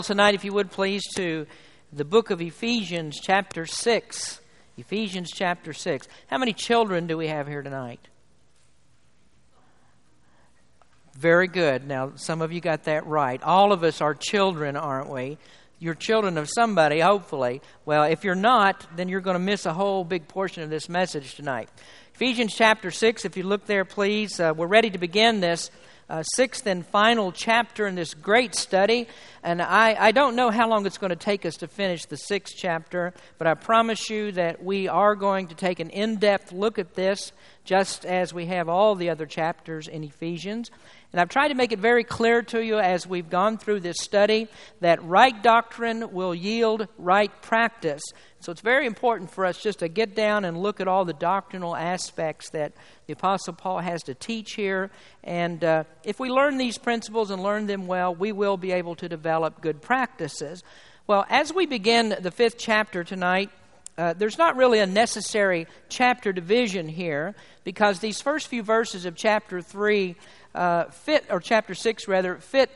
tonight, if you would please, to the book of Ephesians, chapter 6. Ephesians, chapter 6. How many children do we have here tonight? Very good. Now, some of you got that right. All of us are children, aren't we? You're children of somebody, hopefully. Well, if you're not, then you're going to miss a whole big portion of this message tonight. Ephesians chapter 6, if you look there, please. Uh, we're ready to begin this uh, sixth and final chapter in this great study. And I, I don't know how long it's going to take us to finish the sixth chapter, but I promise you that we are going to take an in depth look at this, just as we have all the other chapters in Ephesians. And I've tried to make it very clear to you as we've gone through this study that right doctrine will yield right practice. So it's very important for us just to get down and look at all the doctrinal aspects that the Apostle Paul has to teach here. And uh, if we learn these principles and learn them well, we will be able to develop good practices. Well, as we begin the fifth chapter tonight, uh, there's not really a necessary chapter division here because these first few verses of chapter 3 uh, fit, or chapter 6 rather, fit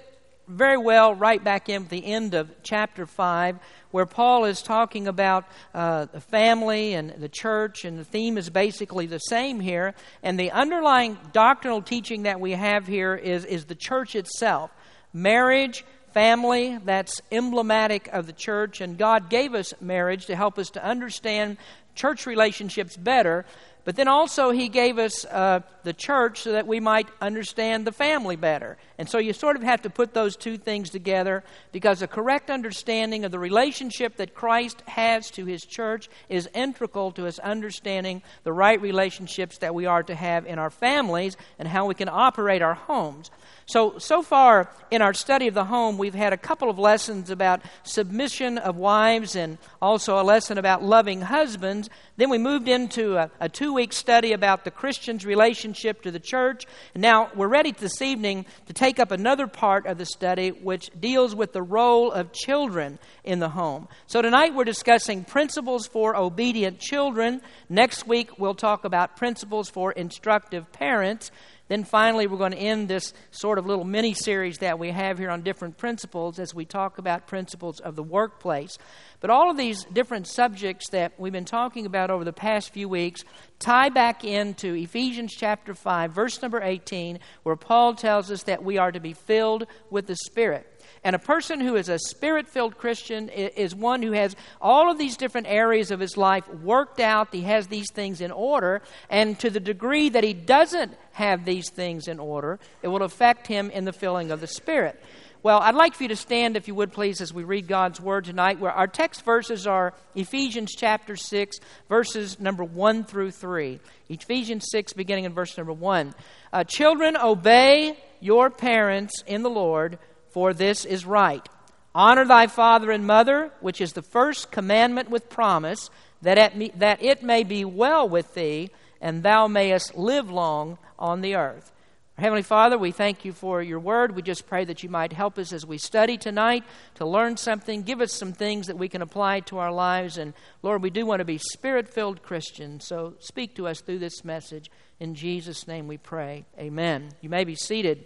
very well right back in the end of chapter 5 where Paul is talking about uh, the family and the church, and the theme is basically the same here. And the underlying doctrinal teaching that we have here is, is the church itself. Marriage, family, that's emblematic of the church, and God gave us marriage to help us to understand church relationships better. But then also, He gave us uh, the church so that we might understand the family better. And so you sort of have to put those two things together because a correct understanding of the relationship that Christ has to His church is integral to us understanding the right relationships that we are to have in our families and how we can operate our homes. So, so far in our study of the home, we've had a couple of lessons about submission of wives and also a lesson about loving husbands. Then we moved into a, a two week study about the Christian's relationship to the church. And now we're ready this evening to take up another part of the study, which deals with the role of children in the home. So tonight we're discussing principles for obedient children. Next week we'll talk about principles for instructive parents. Then finally, we're going to end this sort of little mini series that we have here on different principles as we talk about principles of the workplace. But all of these different subjects that we've been talking about over the past few weeks tie back into Ephesians chapter 5, verse number 18, where Paul tells us that we are to be filled with the Spirit. And a person who is a spirit filled Christian is one who has all of these different areas of his life worked out. He has these things in order. And to the degree that he doesn't have these things in order, it will affect him in the filling of the Spirit. Well, I'd like for you to stand, if you would please, as we read God's Word tonight. Where our text verses are Ephesians chapter 6, verses number 1 through 3. Ephesians 6, beginning in verse number 1. Uh, Children, obey your parents in the Lord for this is right. Honor thy father and mother, which is the first commandment with promise, that it, that it may be well with thee, and thou mayest live long on the earth. Heavenly Father, we thank you for your word. We just pray that you might help us as we study tonight to learn something. Give us some things that we can apply to our lives. And Lord, we do want to be spirit filled Christians. So speak to us through this message. In Jesus' name we pray. Amen. You may be seated.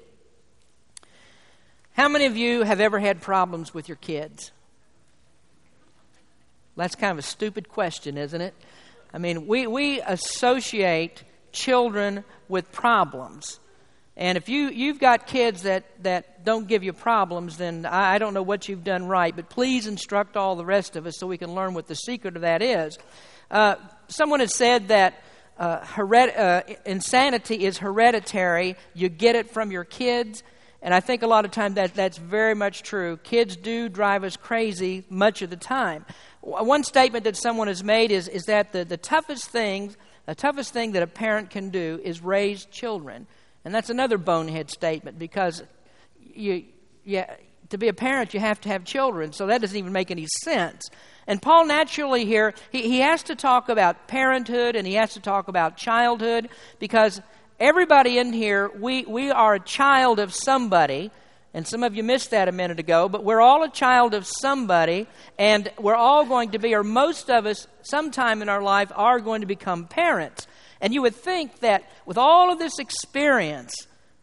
How many of you have ever had problems with your kids? That's kind of a stupid question, isn't it? I mean, we, we associate children with problems. And if you, you've got kids that, that don't give you problems, then I, I don't know what you've done right. But please instruct all the rest of us so we can learn what the secret of that is. Uh, someone has said that uh, uh, insanity is hereditary. You get it from your kids. And I think a lot of times that, that's very much true. Kids do drive us crazy much of the time. One statement that someone has made is, is that the, the toughest thing, the toughest thing that a parent can do is raise children. And that's another bonehead statement because you, yeah, to be a parent, you have to have children. So that doesn't even make any sense. And Paul naturally here, he, he has to talk about parenthood and he has to talk about childhood because everybody in here, we, we are a child of somebody. And some of you missed that a minute ago, but we're all a child of somebody, and we're all going to be, or most of us, sometime in our life, are going to become parents. And you would think that with all of this experience,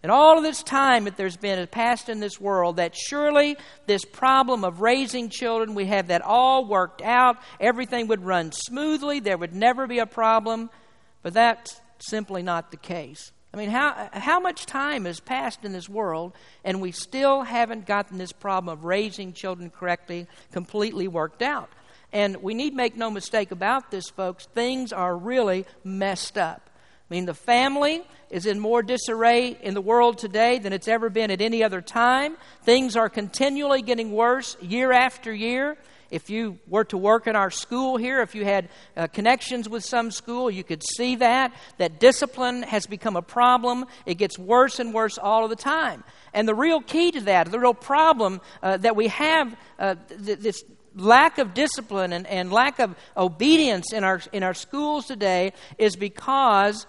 And all of this time that there's been passed in this world, that surely this problem of raising children, we have that all worked out. Everything would run smoothly. There would never be a problem. But that's simply not the case. I mean, how, how much time has passed in this world and we still haven't gotten this problem of raising children correctly completely worked out? And we need make no mistake about this, folks. Things are really messed up. I mean, the family is in more disarray in the world today than it's ever been at any other time. Things are continually getting worse year after year. If you were to work in our school here, if you had uh, connections with some school, you could see that. That discipline has become a problem. It gets worse and worse all of the time. And the real key to that, the real problem uh, that we have, uh, th- this lack of discipline and, and lack of obedience in our, in our schools today, is because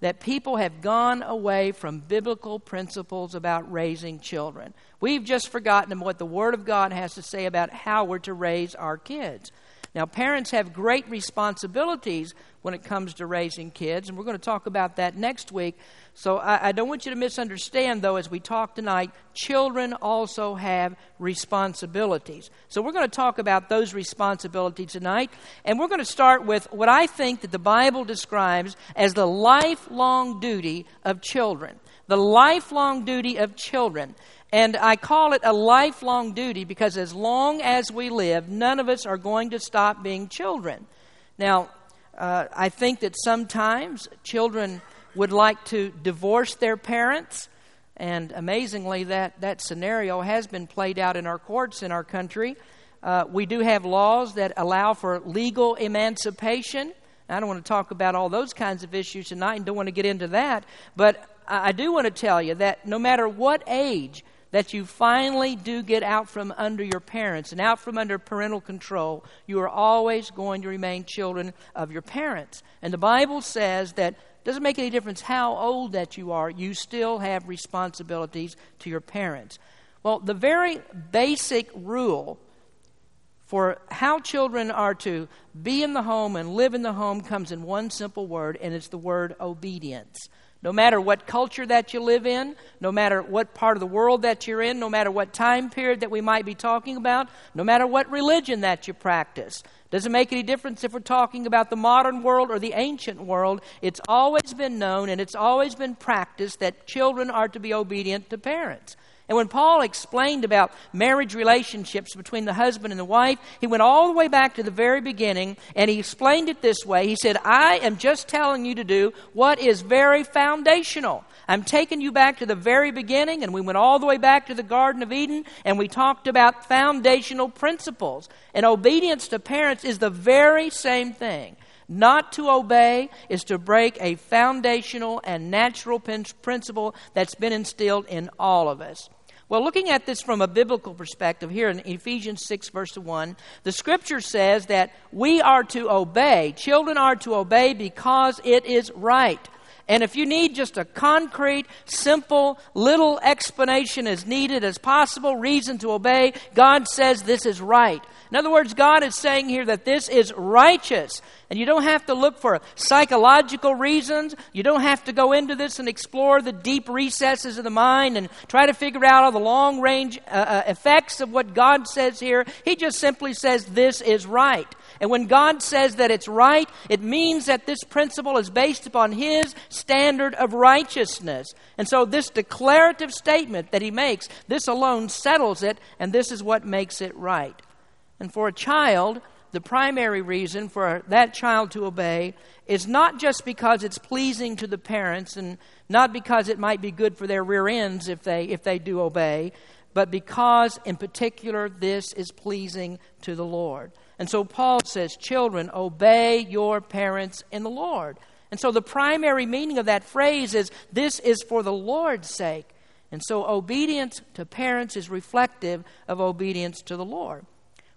that people have gone away from biblical principles about raising children. We've just forgotten what the Word of God has to say about how we're to raise our kids. Now, parents have great responsibilities when it comes to raising kids, and we're going to talk about that next week. So I, I, don't want you to misunderstand, though, as we talk tonight, children also have responsibilities. So we're going to talk about those responsibilities tonight, and we're going to start with what I think that the Bible describes as the lifelong duty of children. The lifelong duty of children. And I call it a lifelong duty because as long as we live, none of us are going to stop being children. Now, uh, I think that sometimes children would like to divorce their parents. And amazingly, that, that scenario has been played out in our courts in our country. Uh, we do have laws that allow for legal emancipation. I don't want to talk about all those kinds of issues tonight and don't want to get into that. But I do want to tell you that no matter what age that you finally do get out from under your parents and out from under parental control, you are always going to remain children of your parents. And the Bible says that doesn't make any difference how old that you are, you still have responsibilities to your parents. Well, the very basic rule for how children are to be in the home and live in the home comes in one simple word, and it's the word obedience. No matter what culture that you live in, no matter what part of the world that you're in, no matter what time period that we might be talking about, no matter what religion that you practice, doesn't make any difference if we're talking about the modern world or the ancient world. It's always been known and it's always been practiced that children are to be obedient to parents. And when Paul explained about marriage relationships between the husband and the wife, he went all the way back to the very beginning and he explained it this way. He said, I am just telling you to do what is very foundational. I'm taking you back to the very beginning, and we went all the way back to the Garden of Eden, and we talked about foundational principles. And obedience to parents is the very same thing. Not to obey is to break a foundational and natural principle that's been instilled in all of us. Well, looking at this from a biblical perspective, here in Ephesians 6, verse 1, the scripture says that we are to obey. Children are to obey because it is right. And if you need just a concrete, simple, little explanation as needed as possible, reason to obey, God says this is right. In other words, God is saying here that this is righteous. And you don't have to look for psychological reasons. You don't have to go into this and explore the deep recesses of the mind and try to figure out all the long range uh, uh, effects of what God says here. He just simply says, This is right. And when God says that it's right, it means that this principle is based upon His standard of righteousness. And so, this declarative statement that He makes, this alone settles it, and this is what makes it right. And for a child, the primary reason for that child to obey is not just because it's pleasing to the parents and not because it might be good for their rear ends if they, if they do obey, but because in particular this is pleasing to the Lord. And so Paul says, Children, obey your parents in the Lord. And so the primary meaning of that phrase is this is for the Lord's sake. And so obedience to parents is reflective of obedience to the Lord.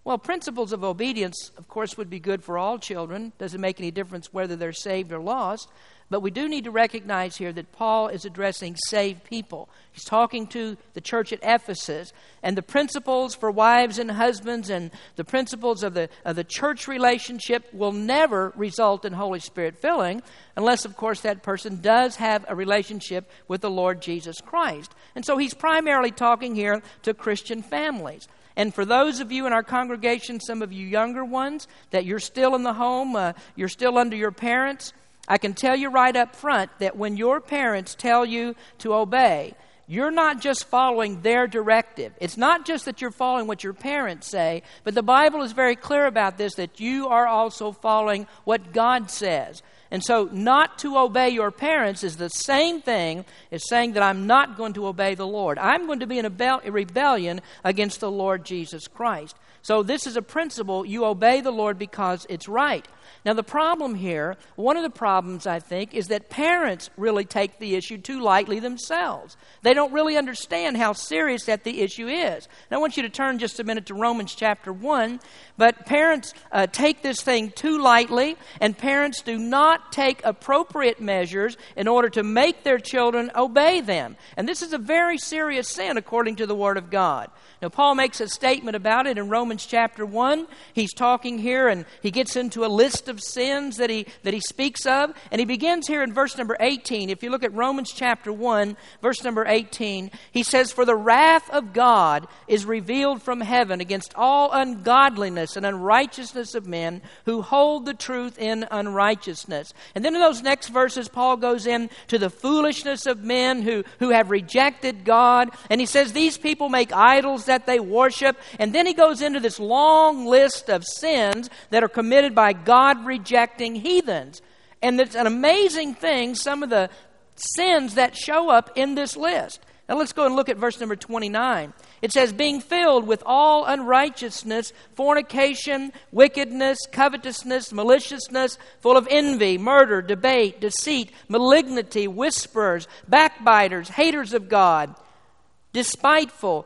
Well, principles of obedience, of course, would be good for all children. Doesn't make any difference whether they're saved or lost. But we do need to recognize here that Paul is addressing saved people. He's talking to the church at Ephesus. And the principles for wives and husbands and the principles of the, of the church relationship will never result in Holy Spirit filling, unless, of course, that person does have a relationship with the Lord Jesus Christ. And so he's primarily talking here to Christian families. And for those of you in our congregation, some of you younger ones, that you're still in the home, uh, you're still under your parents, I can tell you right up front that when your parents tell you to obey, you're not just following their directive. It's not just that you're following what your parents say, but the Bible is very clear about this that you are also following what God says. And so, not to obey your parents is the same thing as saying that I'm not going to obey the Lord. I'm going to be in a rebellion against the Lord Jesus Christ. So, this is a principle. You obey the Lord because it's right. Now, the problem here, one of the problems, I think, is that parents really take the issue too lightly themselves. They don't really understand how serious that the issue is. Now, I want you to turn just a minute to Romans chapter 1. But parents uh, take this thing too lightly, and parents do not take appropriate measures in order to make their children obey them. And this is a very serious sin according to the Word of God. Now, Paul makes a statement about it in Romans chapter 1. He's talking here and he gets into a list of sins that he, that he speaks of. And he begins here in verse number 18. If you look at Romans chapter 1, verse number 18, he says, For the wrath of God is revealed from heaven against all ungodliness and unrighteousness of men who hold the truth in unrighteousness. And then in those next verses, Paul goes in to the foolishness of men who, who have rejected God. And he says, These people make idols that they worship. And then he goes into this long list of sins that are committed by God rejecting heathens. And it's an amazing thing, some of the sins that show up in this list. Now let's go and look at verse number 29. It says, being filled with all unrighteousness, fornication, wickedness, covetousness, maliciousness, full of envy, murder, debate, deceit, malignity, whisperers, backbiters, haters of God despiteful,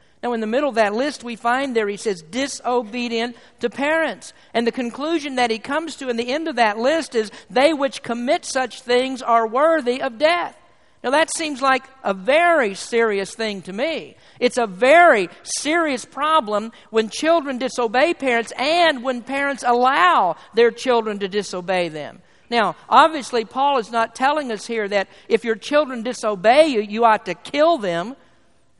Now, in the middle of that list, we find there he says, disobedient to parents. And the conclusion that he comes to in the end of that list is, they which commit such things are worthy of death. Now, that seems like a very serious thing to me. It's a very serious problem when children disobey parents and when parents allow their children to disobey them. Now, obviously, Paul is not telling us here that if your children disobey you, you ought to kill them.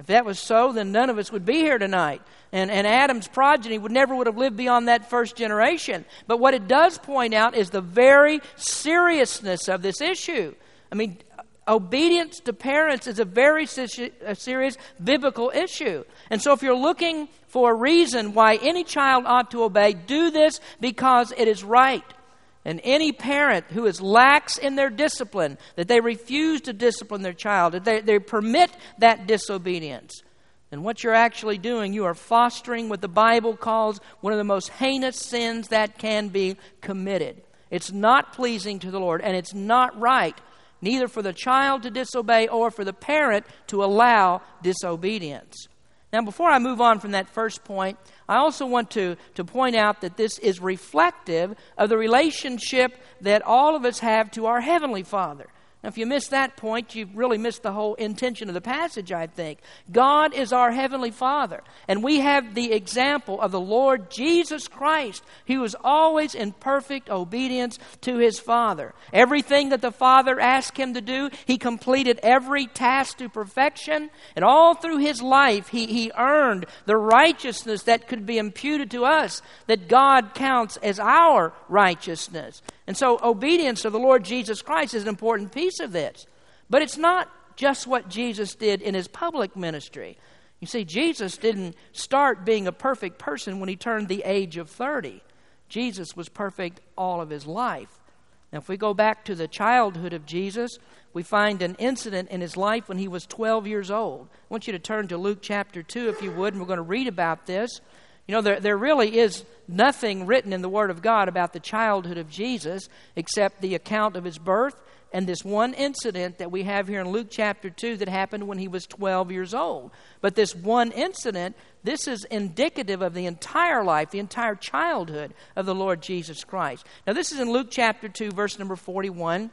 If that was so, then none of us would be here tonight. And, and Adam's progeny would never would have lived beyond that first generation. But what it does point out is the very seriousness of this issue. I mean, obedience to parents is a very serious biblical issue. And so if you're looking for a reason why any child ought to obey, do this because it is right. And any parent who is lax in their discipline, that they refuse to discipline their child, that they, they permit that disobedience, then what you're actually doing, you are fostering what the Bible calls one of the most heinous sins that can be committed. It's not pleasing to the Lord, and it's not right, neither for the child to disobey or for the parent to allow disobedience. Now, before I move on from that first point, I also want to, to point out that this is reflective of the relationship that all of us have to our Heavenly Father. Now, if you miss that point, you've really missed the whole intention of the passage, I think. God is our Heavenly Father, and we have the example of the Lord Jesus Christ, who was always in perfect obedience to His Father. Everything that the Father asked Him to do, He completed every task to perfection, and all through His life, He, he earned the righteousness that could be imputed to us, that God counts as our righteousness. And so, obedience to the Lord Jesus Christ is an important piece of this. But it's not just what Jesus did in his public ministry. You see, Jesus didn't start being a perfect person when he turned the age of 30. Jesus was perfect all of his life. Now, if we go back to the childhood of Jesus, we find an incident in his life when he was 12 years old. I want you to turn to Luke chapter 2, if you would, and we're going to read about this. You know, there, there really is nothing written in the Word of God about the childhood of Jesus except the account of his birth and this one incident that we have here in Luke chapter 2 that happened when he was 12 years old. But this one incident, this is indicative of the entire life, the entire childhood of the Lord Jesus Christ. Now, this is in Luke chapter 2, verse number 41.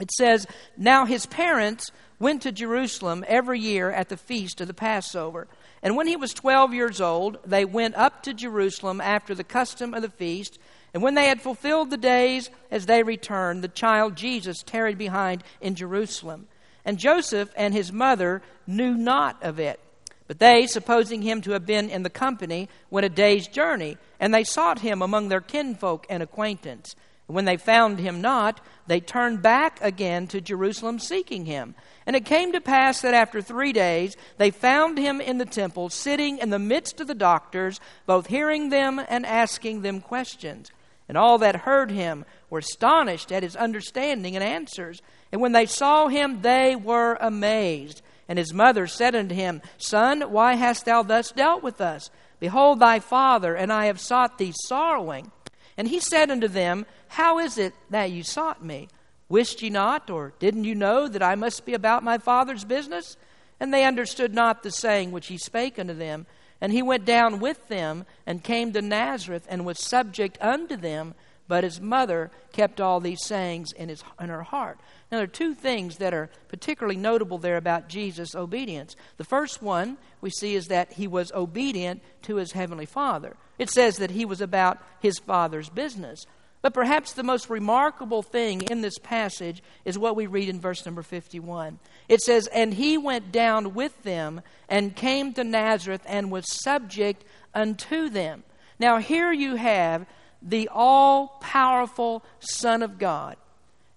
It says, Now his parents went to Jerusalem every year at the feast of the Passover. And when he was 12 years old, they went up to Jerusalem after the custom of the feast. And when they had fulfilled the days as they returned, the child Jesus tarried behind in Jerusalem. And Joseph and his mother knew not of it. But they, supposing him to have been in the company, went a day's journey, and they sought him among their kinfolk and acquaintance. And when they found him not, they turned back again to Jerusalem seeking him. And it came to pass that after three days they found him in the temple, sitting in the midst of the doctors, both hearing them and asking them questions. And all that heard him were astonished at his understanding and answers. And when they saw him, they were amazed. And his mother said unto him, Son, why hast thou thus dealt with us? Behold, thy father and I have sought thee sorrowing. And he said unto them, How is it that you sought me? Wist ye not, or didn't you know that I must be about my father's business? And they understood not the saying which he spake unto them. And he went down with them and came to Nazareth and was subject unto them. But his mother kept all these sayings in, his, in her heart. Now, there are two things that are particularly notable there about Jesus' obedience. The first one we see is that he was obedient to his heavenly Father. It says that he was about his Father's business. But perhaps the most remarkable thing in this passage is what we read in verse number 51. It says, And he went down with them and came to Nazareth and was subject unto them. Now, here you have the all powerful Son of God.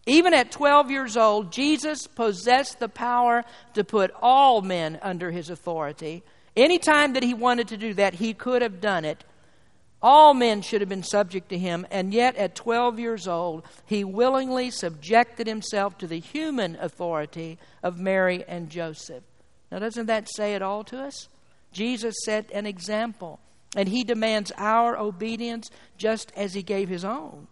Even at 12 years old, Jesus possessed the power to put all men under his authority. Anytime that he wanted to do that, he could have done it all men should have been subject to him, and yet at 12 years old, he willingly subjected himself to the human authority of Mary and Joseph. Now, doesn't that say it all to us? Jesus set an example, and he demands our obedience just as he gave his own.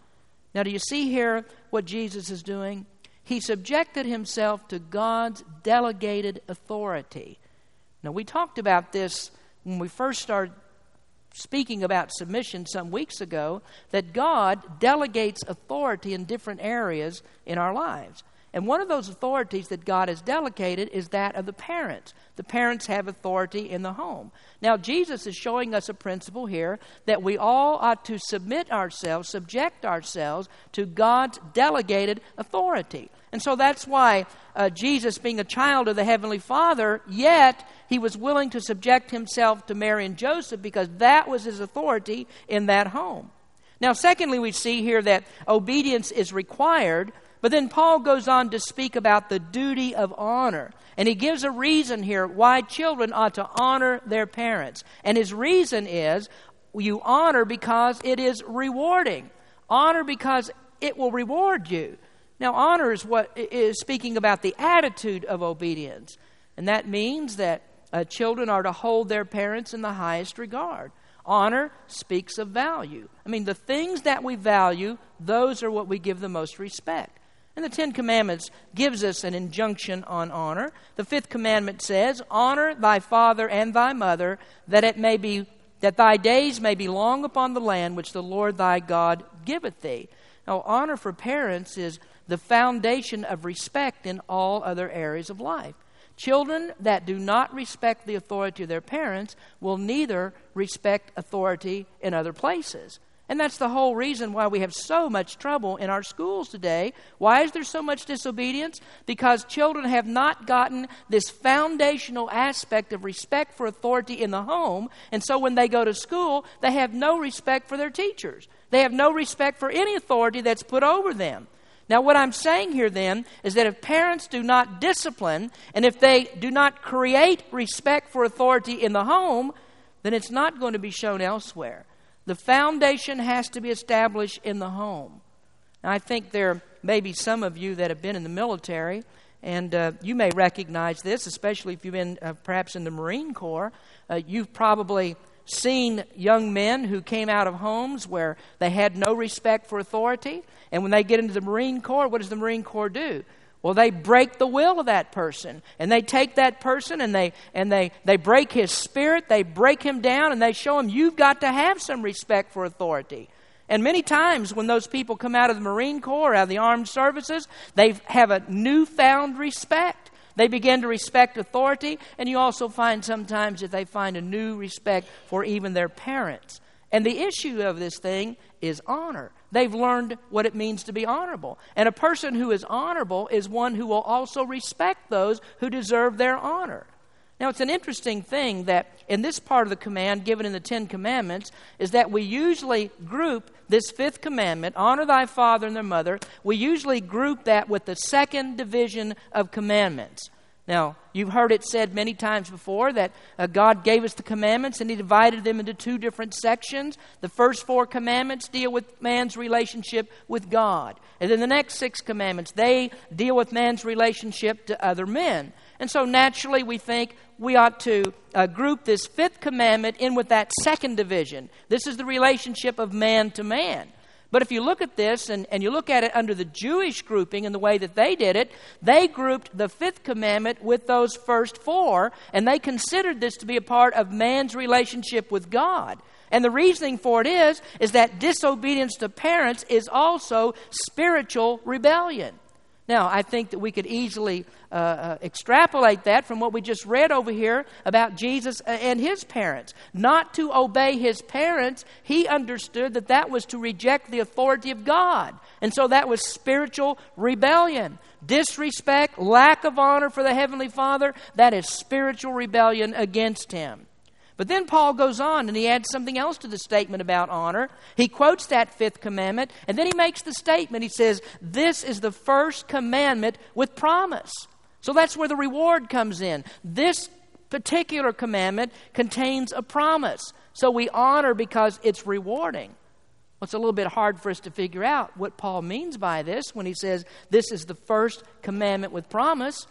Now, do you see here what Jesus is doing? He subjected himself to God's delegated authority. Now, we talked about this when we first started speaking about submission some weeks ago that God delegates authority in different areas in our lives. And one of those authorities that God has delegated is that of the parents. The parents have authority in the home. Now, Jesus is showing us a principle here that we all ought to submit ourselves, subject ourselves to God's delegated authority. And so that's why uh, Jesus, being a child of the Heavenly Father, yet he was willing to subject himself to Mary and Joseph because that was his authority in that home. Now, secondly, we see here that obedience is required, but then Paul goes on to speak about the duty of honor. And he gives a reason here why children ought to honor their parents. And his reason is you honor because it is rewarding. Honor because it will reward you. Now, honor is what is speaking about the attitude of obedience, and that means that uh, children are to hold their parents in the highest regard. Honor speaks of value. I mean, the things that we value, those are what we give the most respect. And the Ten Commandments gives us an injunction on honor. The fifth commandment says, Honor thy father and thy mother, that it may be that thy days may be long upon the land which the Lord thy God giveth thee. Now, honor for parents is the foundation of respect in all other areas of life. Children that do not respect the authority of their parents will neither respect authority in other places. And that's the whole reason why we have so much trouble in our schools today. Why is there so much disobedience? Because children have not gotten this foundational aspect of respect for authority in the home. And so when they go to school, they have no respect for their teachers. They have no respect for any authority that's put over them. Now, what I'm saying here then is that if parents do not discipline and if they do not create respect for authority in the home, then it's not going to be shown elsewhere. The foundation has to be established in the home. Now, I think there may be some of you that have been in the military, and uh, you may recognize this, especially if you've been uh, perhaps in the Marine Corps. Uh, you've probably seen young men who came out of homes where they had no respect for authority. And when they get into the Marine Corps, what does the Marine Corps do? Well, they break the will of that person. And they take that person and they and they, they break his spirit, they break him down, and they show him you've got to have some respect for authority. And many times when those people come out of the Marine Corps, out of the armed services, they have a newfound respect. They begin to respect authority, and you also find sometimes that they find a new respect for even their parents. And the issue of this thing is honor. They've learned what it means to be honorable. And a person who is honorable is one who will also respect those who deserve their honor. Now, it's an interesting thing that in this part of the command given in the Ten Commandments is that we usually group this fifth commandment, honor thy father and their mother, we usually group that with the second division of commandments. Now, you've heard it said many times before that uh, God gave us the commandments and He divided them into two different sections. The first four commandments deal with man's relationship with God. And then the next six commandments, they deal with man's relationship to other men. And so naturally, we think we ought to uh, group this fifth commandment in with that second division. This is the relationship of man to man. But if you look at this and, and you look at it under the Jewish grouping and the way that they did it, they grouped the fifth commandment with those first four, and they considered this to be a part of man's relationship with God. And the reasoning for it is, is that disobedience to parents is also spiritual rebellion. Now, I think that we could easily uh, uh, extrapolate that from what we just read over here about Jesus and his parents. Not to obey his parents, he understood that that was to reject the authority of God. And so that was spiritual rebellion. Disrespect, lack of honor for the Heavenly Father, that is spiritual rebellion against him. But then Paul goes on and he adds something else to the statement about honor. He quotes that fifth commandment and then he makes the statement. He says, This is the first commandment with promise. So that's where the reward comes in. This particular commandment contains a promise. So we honor because it's rewarding. Well, it's a little bit hard for us to figure out what Paul means by this when he says this is the first commandment with promise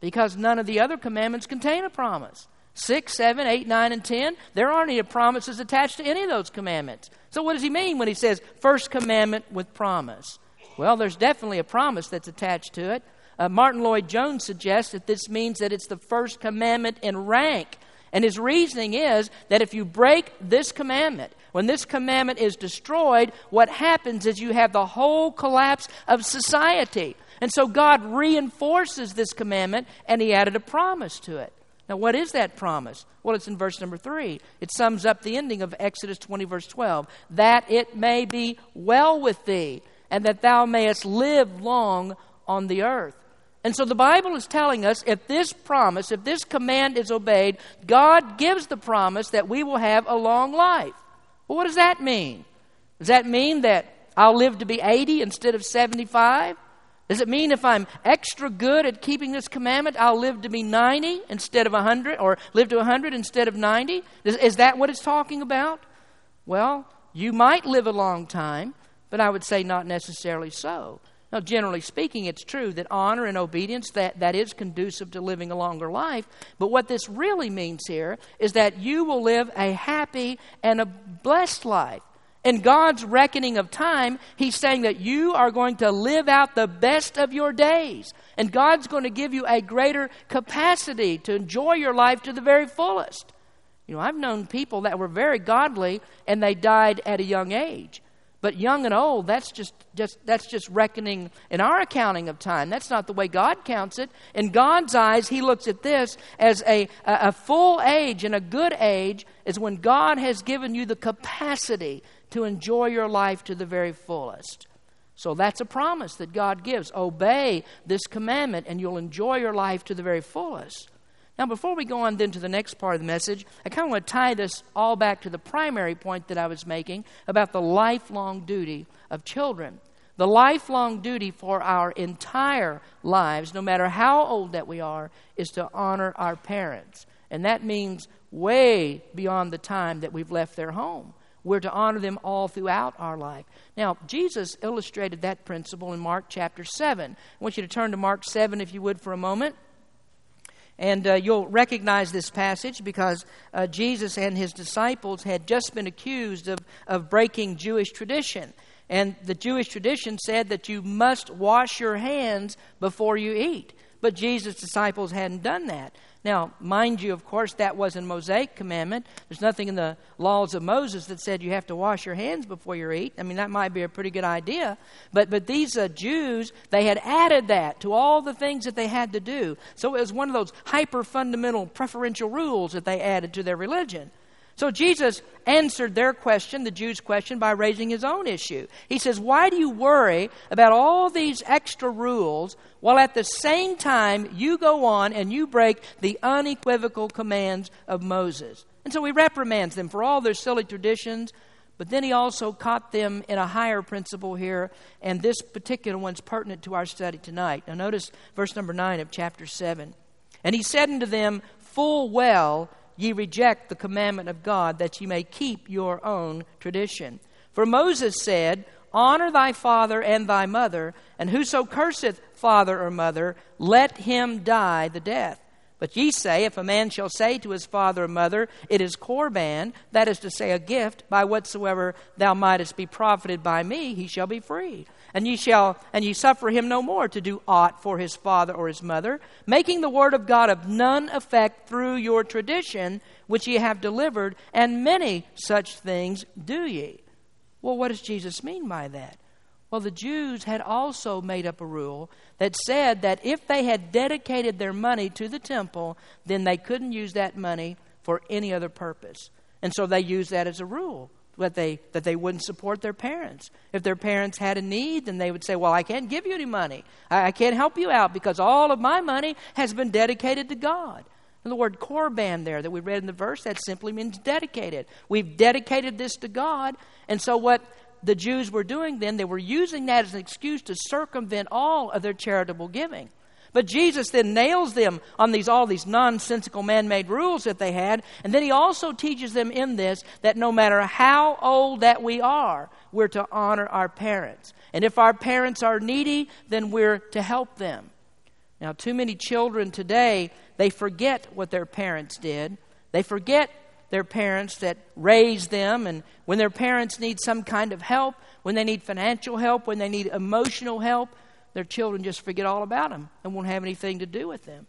because none of the other commandments contain a promise. 6, 7, 8, 9, and 10, there aren't any promises attached to any of those commandments. So, what does he mean when he says first commandment with promise? Well, there's definitely a promise that's attached to it. Uh, Martyn Lloyd-Jones suggests that this means that it's the first commandment in rank. And his reasoning is that if you break this commandment, when this commandment is destroyed, what happens is you have the whole collapse of society. And so God reinforces this commandment and he added a promise to it. Now, what is that promise? Well, it's in verse number 3. It sums up the ending of Exodus 20, verse 12. That it may be well with thee, and that thou mayest live long on the earth. And so the Bible is telling us if this promise, if this command is obeyed, God gives the promise that we will have a long life. Well, what does that mean? Does that mean that I'll live to be 80 instead of 75? Does it mean if I'm extra good at keeping this commandment, I'll live to be 90 instead of 100, or live to 100 instead of 90? Is, is, that what it's talking about? Well, you might live a long time, but I would say not necessarily so. Now, generally speaking, it's true that honor and obedience that, that is conducive to living a longer life. But what this really means here is that you will live a happy and a blessed life. In God's reckoning of time, He's saying that you are going to live out the best of your days. And God's going to give you a greater capacity to enjoy your life to the very fullest. You know, I've known people that were very godly and they died at a young age. But young and old, that's just, just, that's just reckoning in our accounting of time. That's not the way God counts it. In God's eyes, He looks at this as a, a, a full age and a good age is when God has given you the capacity to enjoy your life to the very fullest. So that's a promise that God gives. Obey this commandment, and you'll enjoy your life to the very fullest. Now, before we go on then to the next part of the message, I kind of want to tie this all back to the primary point that I was making about the lifelong duty of children. The lifelong duty for our entire lives, no matter how old that we are, is to honor our parents. And that means way beyond the time that we've left their home. We're to honor them all throughout our life. Now, Jesus illustrated that principle in Mark chapter 7. I want you to turn to Mark 7, if you would, for a moment. And uh, you'll recognize this passage because uh, Jesus and his disciples had just been accused of, of breaking Jewish tradition. And the Jewish tradition said that you must wash your hands before you eat. But Jesus' disciples hadn't done that. Now, mind you, of course, that was a Mosaic commandment. There's nothing in the laws of Moses that said you have to wash your hands before you eat. I mean, that might be a pretty good idea. But, but these uh, Jews, they had added that to all the things that they had to do. So it was one of those hyper fundamental preferential rules that they added to their religion. So Jesus answered their question, the Jews' question, by raising his own issue. He says, Why do you worry about all these extra rules while at the same time you go on and you break the unequivocal commands of Moses? And so he reprimands them for all their silly traditions, but then he also caught them in a higher principle here, and this particular one's pertinent to our study tonight. Now, notice verse number 9 of chapter 7. And he said unto them, Full well ye reject the commandment of God, that ye may keep your own tradition. For Moses said, Honor thy father and thy mother, and whoso curseth father or mother, let him die the death. But ye say, If a man shall say to his father or mother, It is Corban, that is to say, a gift, by whatsoever thou mightest be profited by me, he shall be free and ye shall and ye suffer him no more to do aught for his father or his mother, making the word of God of none effect through your tradition which ye have delivered, and many such things do ye. Well, what does Jesus mean by that? Well, the Jews had also made up a rule that said that if they had dedicated their money to the temple, then they couldn't use that money for any other purpose. And so they used that as a rule that they, that they wouldn't support their parents. If their parents had a need, then they would say, Well, I can't give you any money. I, I can't help you out because all of my money has been dedicated to God. And the word korban there that we read in the verse, that simply means dedicated. We've dedicated this to God. And so, what the Jews were doing then, they were using that as an excuse to circumvent all of their charitable giving. But Jesus then nails them on these all these nonsensical man-made rules that they had, and then he also teaches them in this that no matter how old that we are, we're to honor our parents. And if our parents are needy, then we're to help them. Now, too many children today, they forget what their parents did. They forget their parents that raised them, and when their parents need some kind of help, when they need financial help, when they need emotional help, their children just forget all about them and won't have anything to do with them.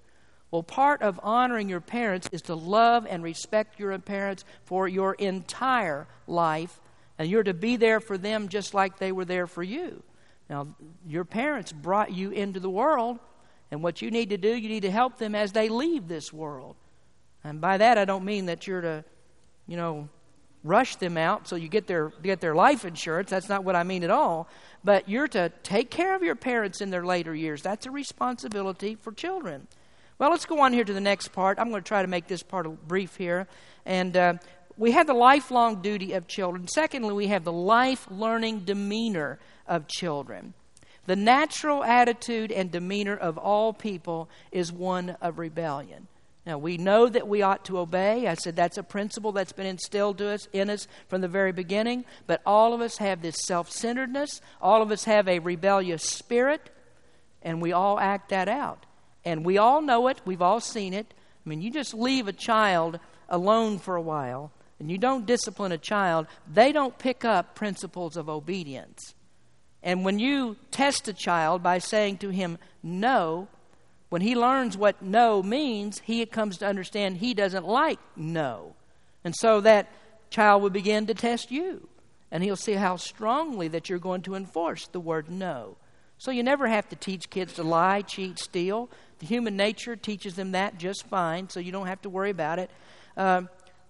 Well, part of honoring your parents is to love and respect your parents for your entire life, and you're to be there for them just like they were there for you. Now, your parents brought you into the world, and what you need to do, you need to help them as they leave this world. And by that, I don't mean that you're to, you know, rush them out so you get their get their life insurance. That's not what I mean at all. But you're to take care of your parents in their later years. That's a responsibility for children. Well, let's go on here to the next part. I'm going to try to make this part brief here. And uh, we have the lifelong duty of children. Secondly, we have the life learning demeanor of children. The natural attitude and demeanor of all people is one of rebellion. Now, we know that we ought to obey. I said that's a principle that's been instilled to us in us from the very beginning. But all of us have this self centeredness, all of us have a rebellious spirit, and we all act that out. And we all know it, we've all seen it. I mean, you just leave a child alone for a while and you don't discipline a child, they don't pick up principles of obedience. And when you test a child by saying to him, no, when he learns what no means, he comes to understand he doesn't like no. And so that child will begin to test you. And he'll see how strongly that you're going to enforce the word no. So you never have to teach kids to lie, cheat, steal. The human nature teaches them that just fine, so you don't have to worry about it. Uh,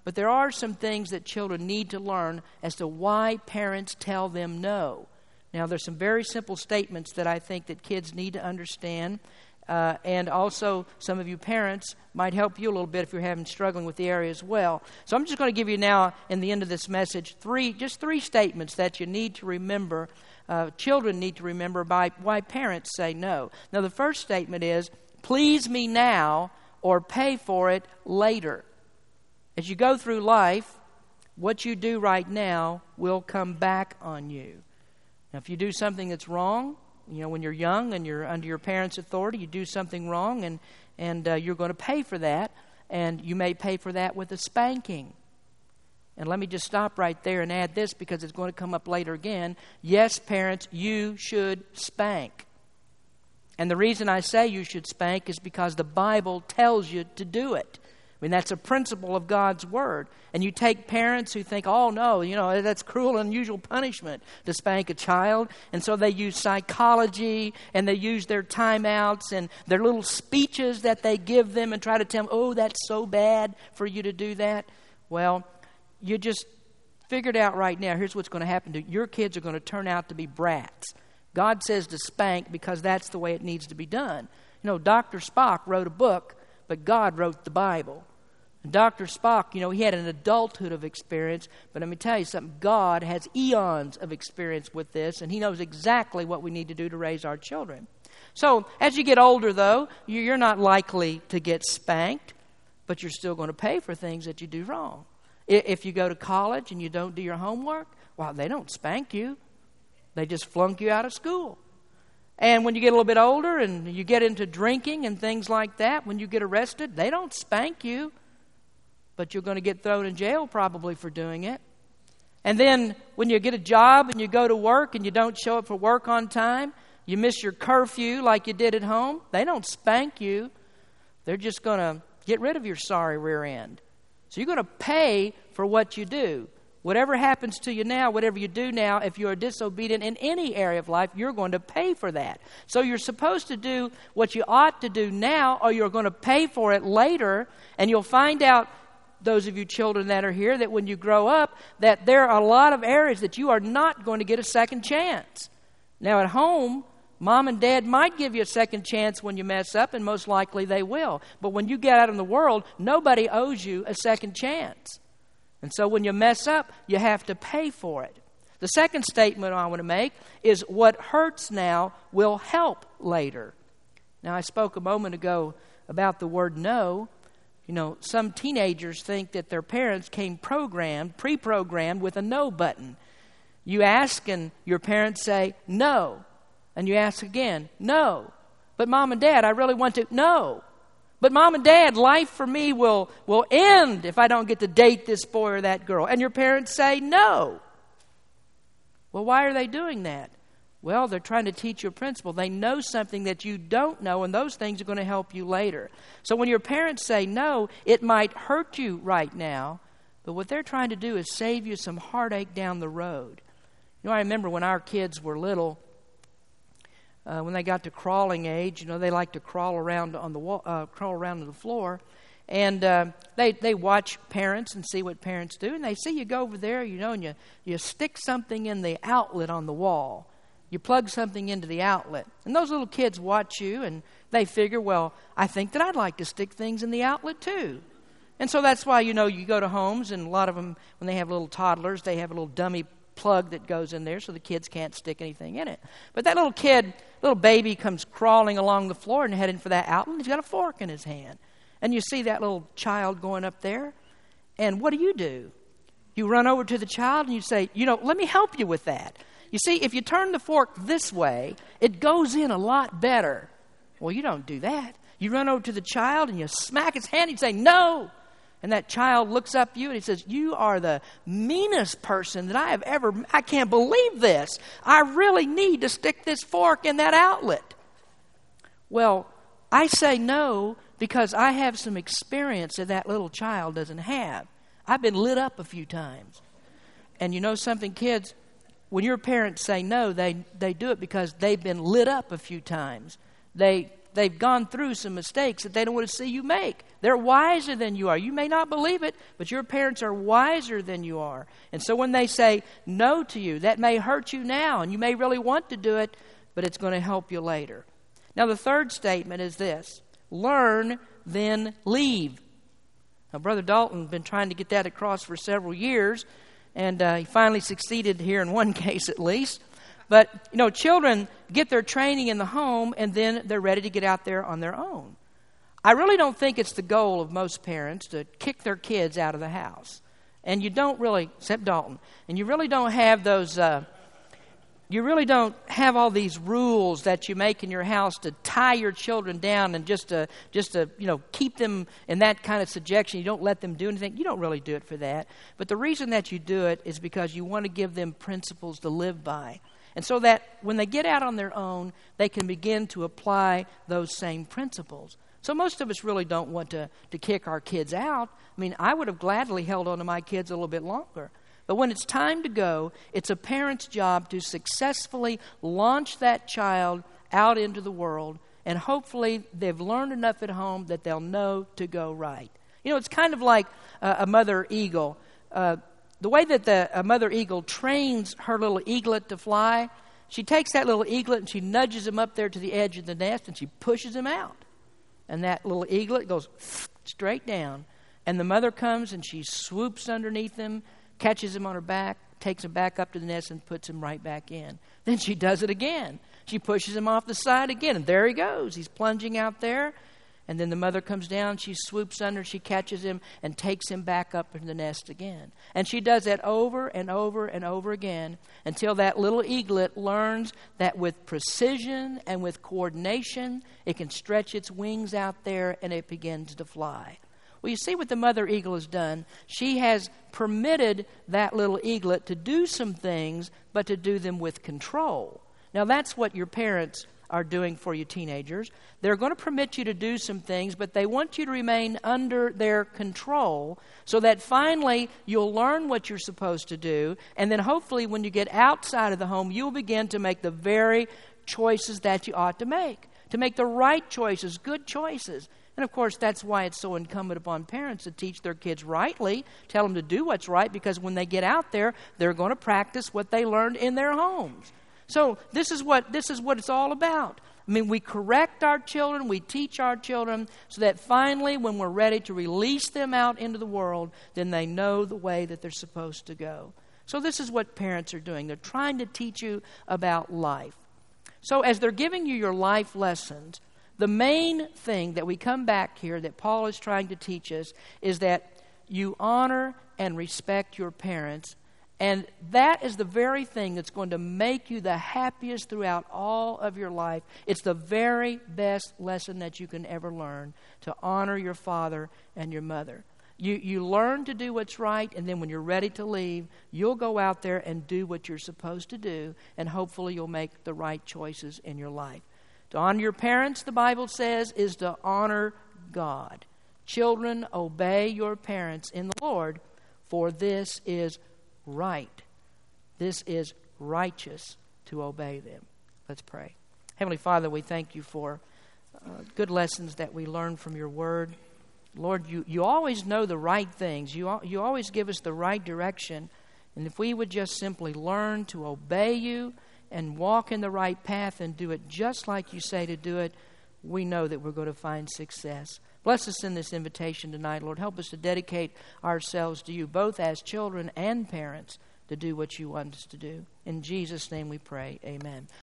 but there are some things that children need to learn as to why parents tell them no. Now, there's some very simple statements that I think that kids need to understand. Uh, and also, some of you parents might help you a little bit if you're having struggling with the area as well. So I'm just going to give you now, in the end of this message, three just three statements that you need to remember. Uh, children need to remember by why parents say no. Now, the first statement is, "Please me now, or pay for it later." As you go through life, what you do right now will come back on you. Now, if you do something that's wrong, you know, when you're young and you're under your parents' authority, you do something wrong and, and uh, you're going to pay for that, and you may pay for that with a spanking. And let me just stop right there and add this because it's going to come up later again. Yes, parents, you should spank. And the reason I say you should spank is because the Bible tells you to do it. I mean, that's a principle of God's Word. And you take parents who think, oh, no, you know, that's cruel and unusual punishment to spank a child. And so they use psychology and they use their timeouts and their little speeches that they give them and try to tell them, oh, that's so bad for you to do that. Well, you just figured out right now here's what's going to happen to your kids are going to turn out to be brats. God says to spank because that's the way it needs to be done. You know, Dr. Spock wrote a book but God wrote the Bible. Dr. Spock, you know, he had an adulthood of experience, but let me tell you something God has eons of experience with this, and he knows exactly what we need to do to raise our children. So, as you get older, though, you're not likely to get spanked, but you're still going to pay for things that you do wrong. If you go to college and you don't do your homework, well, they don't spank you, they just flunk you out of school. And when you get a little bit older and you get into drinking and things like that, when you get arrested, they don't spank you, but you're going to get thrown in jail probably for doing it. And then when you get a job and you go to work and you don't show up for work on time, you miss your curfew like you did at home, they don't spank you. They're just going to get rid of your sorry rear end. So you're going to pay for what you do. Whatever happens to you now, whatever you do now, if you are disobedient in any area of life, you're going to pay for that. So you're supposed to do what you ought to do now, or you're going to pay for it later, and you'll find out those of you children that are here that when you grow up that there are a lot of areas that you are not going to get a second chance now at home mom and dad might give you a second chance when you mess up and most likely they will but when you get out in the world nobody owes you a second chance and so when you mess up, you have to pay for it. The second statement I want to make is what hurts now will help later. Now, I spoke a moment ago about the word no. You know, some teenagers think that their parents came programmed, pre programmed with a no button. You ask, and your parents say no. And you ask again, no. But mom and dad, I really want to, no. But mom and dad, life for me will, will end if I don't get to date this boy or that girl. And your parents say no. Well, why are they doing that? Well, they're trying to teach you a principle. They know something that you don't know, and those things are going to help you later. So when your parents say no, it might hurt you right now, but what they're trying to do is save you some heartache down the road. You know, I remember when our kids were little, uh, when they got to crawling age, you know, they like to crawl around on the wall, uh, crawl around on the floor, and uh, they they watch parents and see what parents do, and they see you go over there, you know, and you you stick something in the outlet on the wall, you plug something into the outlet, and those little kids watch you, and they figure, well, I think that I'd like to stick things in the outlet too. And so that's why, you know, you go to homes, and a lot of them, when they have little toddlers, they have a little dummy plug that goes in there so the kids can't stick anything in it. But that little kid, little baby, comes crawling along the floor and heading for that outlet. He's got a fork in his hand. And you see that little child going up there. And what do you do? You run over to the child and you say, You know, let me help you with that. You see, if you turn the fork this way, it goes in a lot better. Well, you don't do that. You run over to the child and you smack his hand and you say, No, and that child looks up at you and he says, You are the meanest person that I have ever, I can't believe this. I really need to stick this fork in that outlet. Well, I say no because I have some experience that that little child doesn't have. I've been lit up a few times. And you know something, kids? When your parents say no, they, they do it because they've been lit up a few times. They They've gone through some mistakes that they don't want to see you make. They're wiser than you are. You may not believe it, but your parents are wiser than you are. And so when they say no to you, that may hurt you now, and you may really want to do it, but it's going to help you later. Now, the third statement is this learn, then leave. Now, Brother Dalton has been trying to get that across for several years, and uh, he finally succeeded here in one case at least. But, you know, children get their training in the home and then they're ready to get out there on their own. I really don't think it's the goal of most parents to kick their kids out of the house and you don't really, except Dalton, and you really don't have those. Uh, you really don't have all these rules that you make in your house to tie your children down and just to just to you know keep them in that kind of subjection. You don't let them do anything. You don't really do it for that. But the reason that you do it is because you want to give them principles to live by. And so that when they get out on their own they can begin to apply those same principles. So most of us really don't want to, to kick our kids out. I mean i would have gladly held on to my kids a little bit longer but when it's time to go, it's a parent's job to successfully launch that child out into the world, and hopefully they've learned enough at home that they'll know to go right. You know, it's kind of like uh, a mother eagle. Uh, the way that the, a mother eagle trains her little eaglet to fly, she takes that little eaglet and she nudges him up there to the edge of the nest and she pushes him out. And that little eaglet goes straight down. And the mother comes and she swoops underneath him catches him on her back, takes him back up to the nest, and puts him right back in. Then she does it again. She pushes him off the side again, and there he goes. He's plunging out there. And then the mother comes down, she swoops under, she catches him, and takes him back up in the nest again. And she does that over and over and over again until that little eaglet learns that with precision and with coordination, it can stretch its wings out there and it begins to fly. Well, you see what the mother eagle has done. She has permitted that little eaglet to do some things, but to do them with control. Now, that's what your parents are doing for you teenagers. They're going to permit you to do some things, but they want you to remain under their control so that finally you'll learn what you're supposed to do. And then hopefully, when you get outside of the home, you'll begin to make the very choices that you ought to make. To make the right choices, good choices. And of course, that's why it's so incumbent upon parents to teach their kids rightly, tell them to do what's right, because when they get out there, they're going to practice what they learned in their homes. So this is what this is what it's all about. I mean, we correct our children, we teach our children, so that finally, when we're ready to release them out into the world, then they know the way that they're supposed to go. So, this is what parents are doing. They're trying to teach you about life. So, as they're giving you your life lessons, the main thing that we come back here that Paul is trying to teach us is that you honor and respect your parents. And that is the very thing that's going to make you the happiest throughout all of your life. It's the very best lesson that you can ever learn to honor your father and your mother. You, you learn to do what's right, and then when you're ready to leave, you'll go out there and do what you're supposed to do, and hopefully you'll make the right choices in your life. To honor your parents, the Bible says, is to honor God. Children, obey your parents in the Lord, for this is right. This is righteous to obey them. Let's pray. Heavenly Father, we thank you for uh, good lessons that we learn from your word. Lord, you, you always know the right things, you, you always give us the right direction. And if we would just simply learn to obey you, and walk in the right path and do it just like you say to do it, we know that we're going to find success. Bless us in this invitation tonight, Lord. Help us to dedicate ourselves to you, both as children and parents, to do what you want us to do. In Jesus' name we pray. Amen.